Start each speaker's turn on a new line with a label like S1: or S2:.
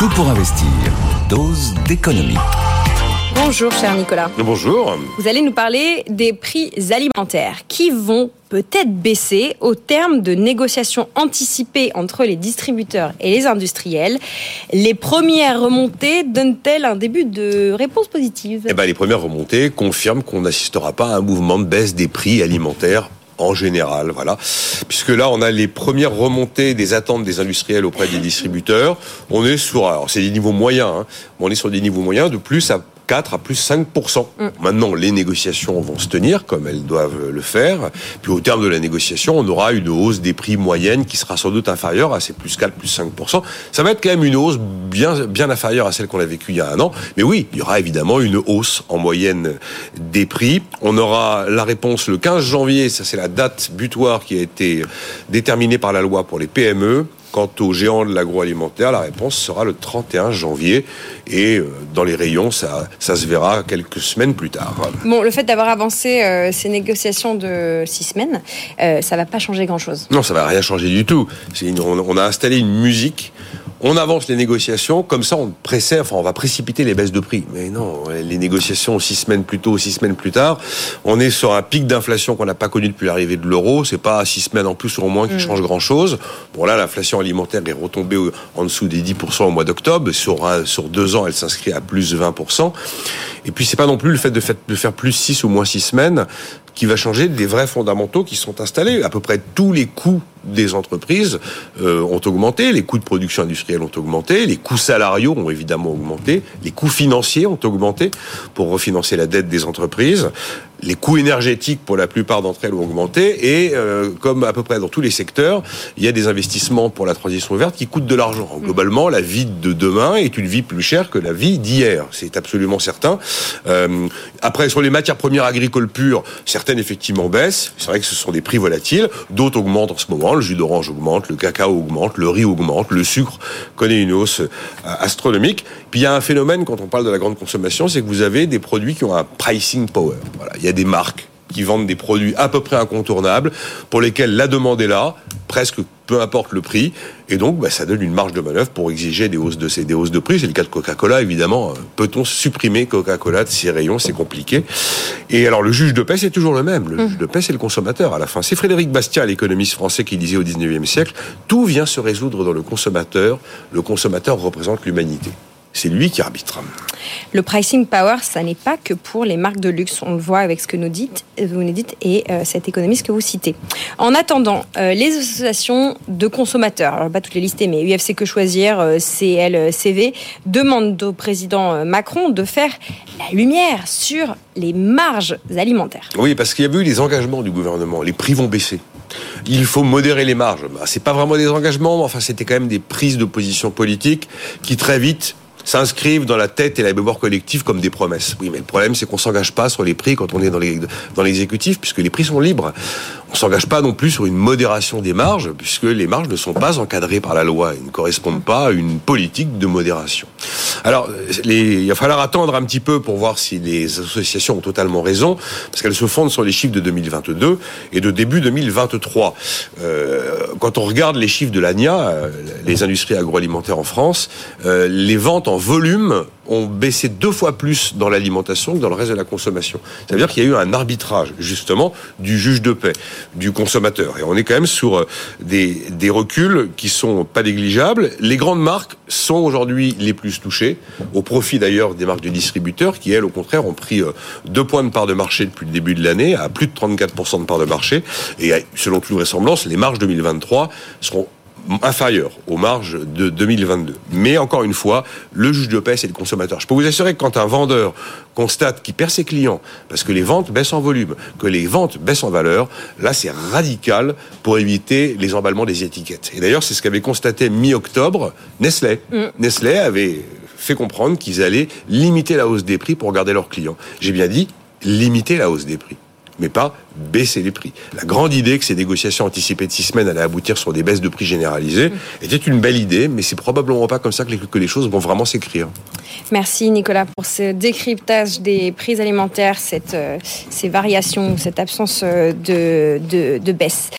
S1: Tout pour investir. Dose d'économie.
S2: Bonjour cher Nicolas.
S3: Bonjour.
S2: Vous allez nous parler des prix alimentaires qui vont peut-être baisser au terme de négociations anticipées entre les distributeurs et les industriels. Les premières remontées donnent-elles un début de réponse positive?
S3: Eh ben, les premières remontées confirment qu'on n'assistera pas à un mouvement de baisse des prix alimentaires en général, voilà. Puisque là, on a les premières remontées des attentes des industriels auprès des distributeurs. On est sur, alors c'est des niveaux moyens, hein, on est sur des niveaux moyens de plus à 4 à plus 5%. Mm. Maintenant, les négociations vont se tenir comme elles doivent le faire. Puis au terme de la négociation, on aura une hausse des prix moyenne qui sera sans doute inférieure à ces plus 4, plus 5%. Ça va être quand même une hausse bien, bien inférieure à celle qu'on a vécue il y a un an. Mais oui, il y aura évidemment une hausse en moyenne des prix. On aura la réponse le 15 janvier. Ça, c'est la date butoir qui a été déterminée par la loi pour les PME. Quant aux géants de l'agroalimentaire, la réponse sera le 31 janvier. Et euh, dans les rayons, ça, ça se verra quelques semaines plus tard.
S2: Bon, le fait d'avoir avancé euh, ces négociations de six semaines, euh, ça va pas changer grand-chose.
S3: Non, ça va rien changer du tout. on, a installé une musique on avance les négociations, comme ça on précède, enfin on va précipiter les baisses de prix. Mais non, les négociations six semaines plus tôt, six semaines plus tard, on est sur un pic d'inflation qu'on n'a pas connu depuis l'arrivée de l'euro. C'est pas six semaines en plus ou en moins qui mm. change grand chose. Bon là, l'inflation alimentaire est retombée en dessous des 10% au mois d'octobre. Sur, sur deux ans, elle s'inscrit à plus de 20%. Et puis c'est pas non plus le fait de, de faire plus six ou moins six semaines qui va changer des vrais fondamentaux qui sont installés. À peu près tous les coûts des entreprises euh, ont augmenté, les coûts de production industrielle ont augmenté, les coûts salariaux ont évidemment augmenté, les coûts financiers ont augmenté pour refinancer la dette des entreprises, les coûts énergétiques pour la plupart d'entre elles ont augmenté et euh, comme à peu près dans tous les secteurs, il y a des investissements pour la transition verte qui coûtent de l'argent. Globalement, la vie de demain est une vie plus chère que la vie d'hier, c'est absolument certain. Euh, après, sur les matières premières agricoles pures, certaines effectivement baissent. C'est vrai que ce sont des prix volatiles, d'autres augmentent en ce moment le jus d'orange augmente, le cacao augmente, le riz augmente, le sucre connaît une hausse euh, astronomique. Puis il y a un phénomène quand on parle de la grande consommation, c'est que vous avez des produits qui ont un pricing power. Il y a des marques qui vendent des produits à peu près incontournables, pour lesquels la demande est là, presque peu importe le prix, et donc bah, ça donne une marge de manœuvre pour exiger des hausses de, prix. C'est le cas de Coca-Cola, évidemment. Peut-on supprimer Coca-Cola de ses rayons? C'est compliqué. Et alors le juge de paix, c'est toujours le même. Le juge de paix, c'est le consommateur à la fin. C'est Frédéric Bastiat, l'économiste français, qui disait au 19e siècle, tout vient se résoudre dans le consommateur. Le consommateur représente l'humanité c'est lui qui arbitre.
S2: Le pricing power, ça n'est pas que pour les marques de luxe. On le voit avec ce que nous dites, vous nous dites et euh, cet économiste que vous citez. En attendant, euh, les associations de consommateurs, alors pas toutes les listées, mais UFC Que Choisir, euh, CLCV, demandent au président Macron de faire la lumière sur les marges alimentaires.
S3: Oui, parce qu'il y a eu les engagements du gouvernement. Les prix vont baisser. Il faut modérer les marges. Bah, c'est pas vraiment des engagements, mais enfin c'était quand même des prises de position politique qui très vite s'inscrivent dans la tête et la mémoire collective comme des promesses. Oui, mais le problème, c'est qu'on s'engage pas sur les prix quand on est dans l'exécutif, puisque les prix sont libres. On s'engage pas non plus sur une modération des marges, puisque les marges ne sont pas encadrées par la loi et ne correspondent pas à une politique de modération. Alors, il va falloir attendre un petit peu pour voir si les associations ont totalement raison, parce qu'elles se fondent sur les chiffres de 2022 et de début 2023. Euh, quand on regarde les chiffres de l'ANIA, euh, les industries agroalimentaires en France, euh, les ventes en volume ont baissé deux fois plus dans l'alimentation que dans le reste de la consommation. Ça veut dire qu'il y a eu un arbitrage, justement, du juge de paix, du consommateur. Et on est quand même sur euh, des, reculs qui sont pas négligeables. Les grandes marques sont aujourd'hui les plus touchées, au profit d'ailleurs des marques de distributeurs, qui elles, au contraire, ont pris euh, deux points de part de marché depuis le début de l'année, à plus de 34% de part de marché. Et selon toute vraisemblance, les marges 2023 seront inférieur aux marges de 2022. Mais encore une fois, le juge de paix, c'est le consommateur. Je peux vous assurer que quand un vendeur constate qu'il perd ses clients parce que les ventes baissent en volume, que les ventes baissent en valeur, là c'est radical pour éviter les emballements des étiquettes. Et d'ailleurs, c'est ce qu'avait constaté mi-octobre Nestlé. Mm. Nestlé avait fait comprendre qu'ils allaient limiter la hausse des prix pour garder leurs clients. J'ai bien dit limiter la hausse des prix mais pas baisser les prix. La grande idée que ces négociations anticipées de six semaines allaient aboutir sur des baisses de prix généralisées était une belle idée, mais c'est probablement pas comme ça que les, que les choses vont vraiment s'écrire.
S2: Merci Nicolas pour ce décryptage des prix alimentaires, cette, euh, ces variations, cette absence euh, de, de, de baisse.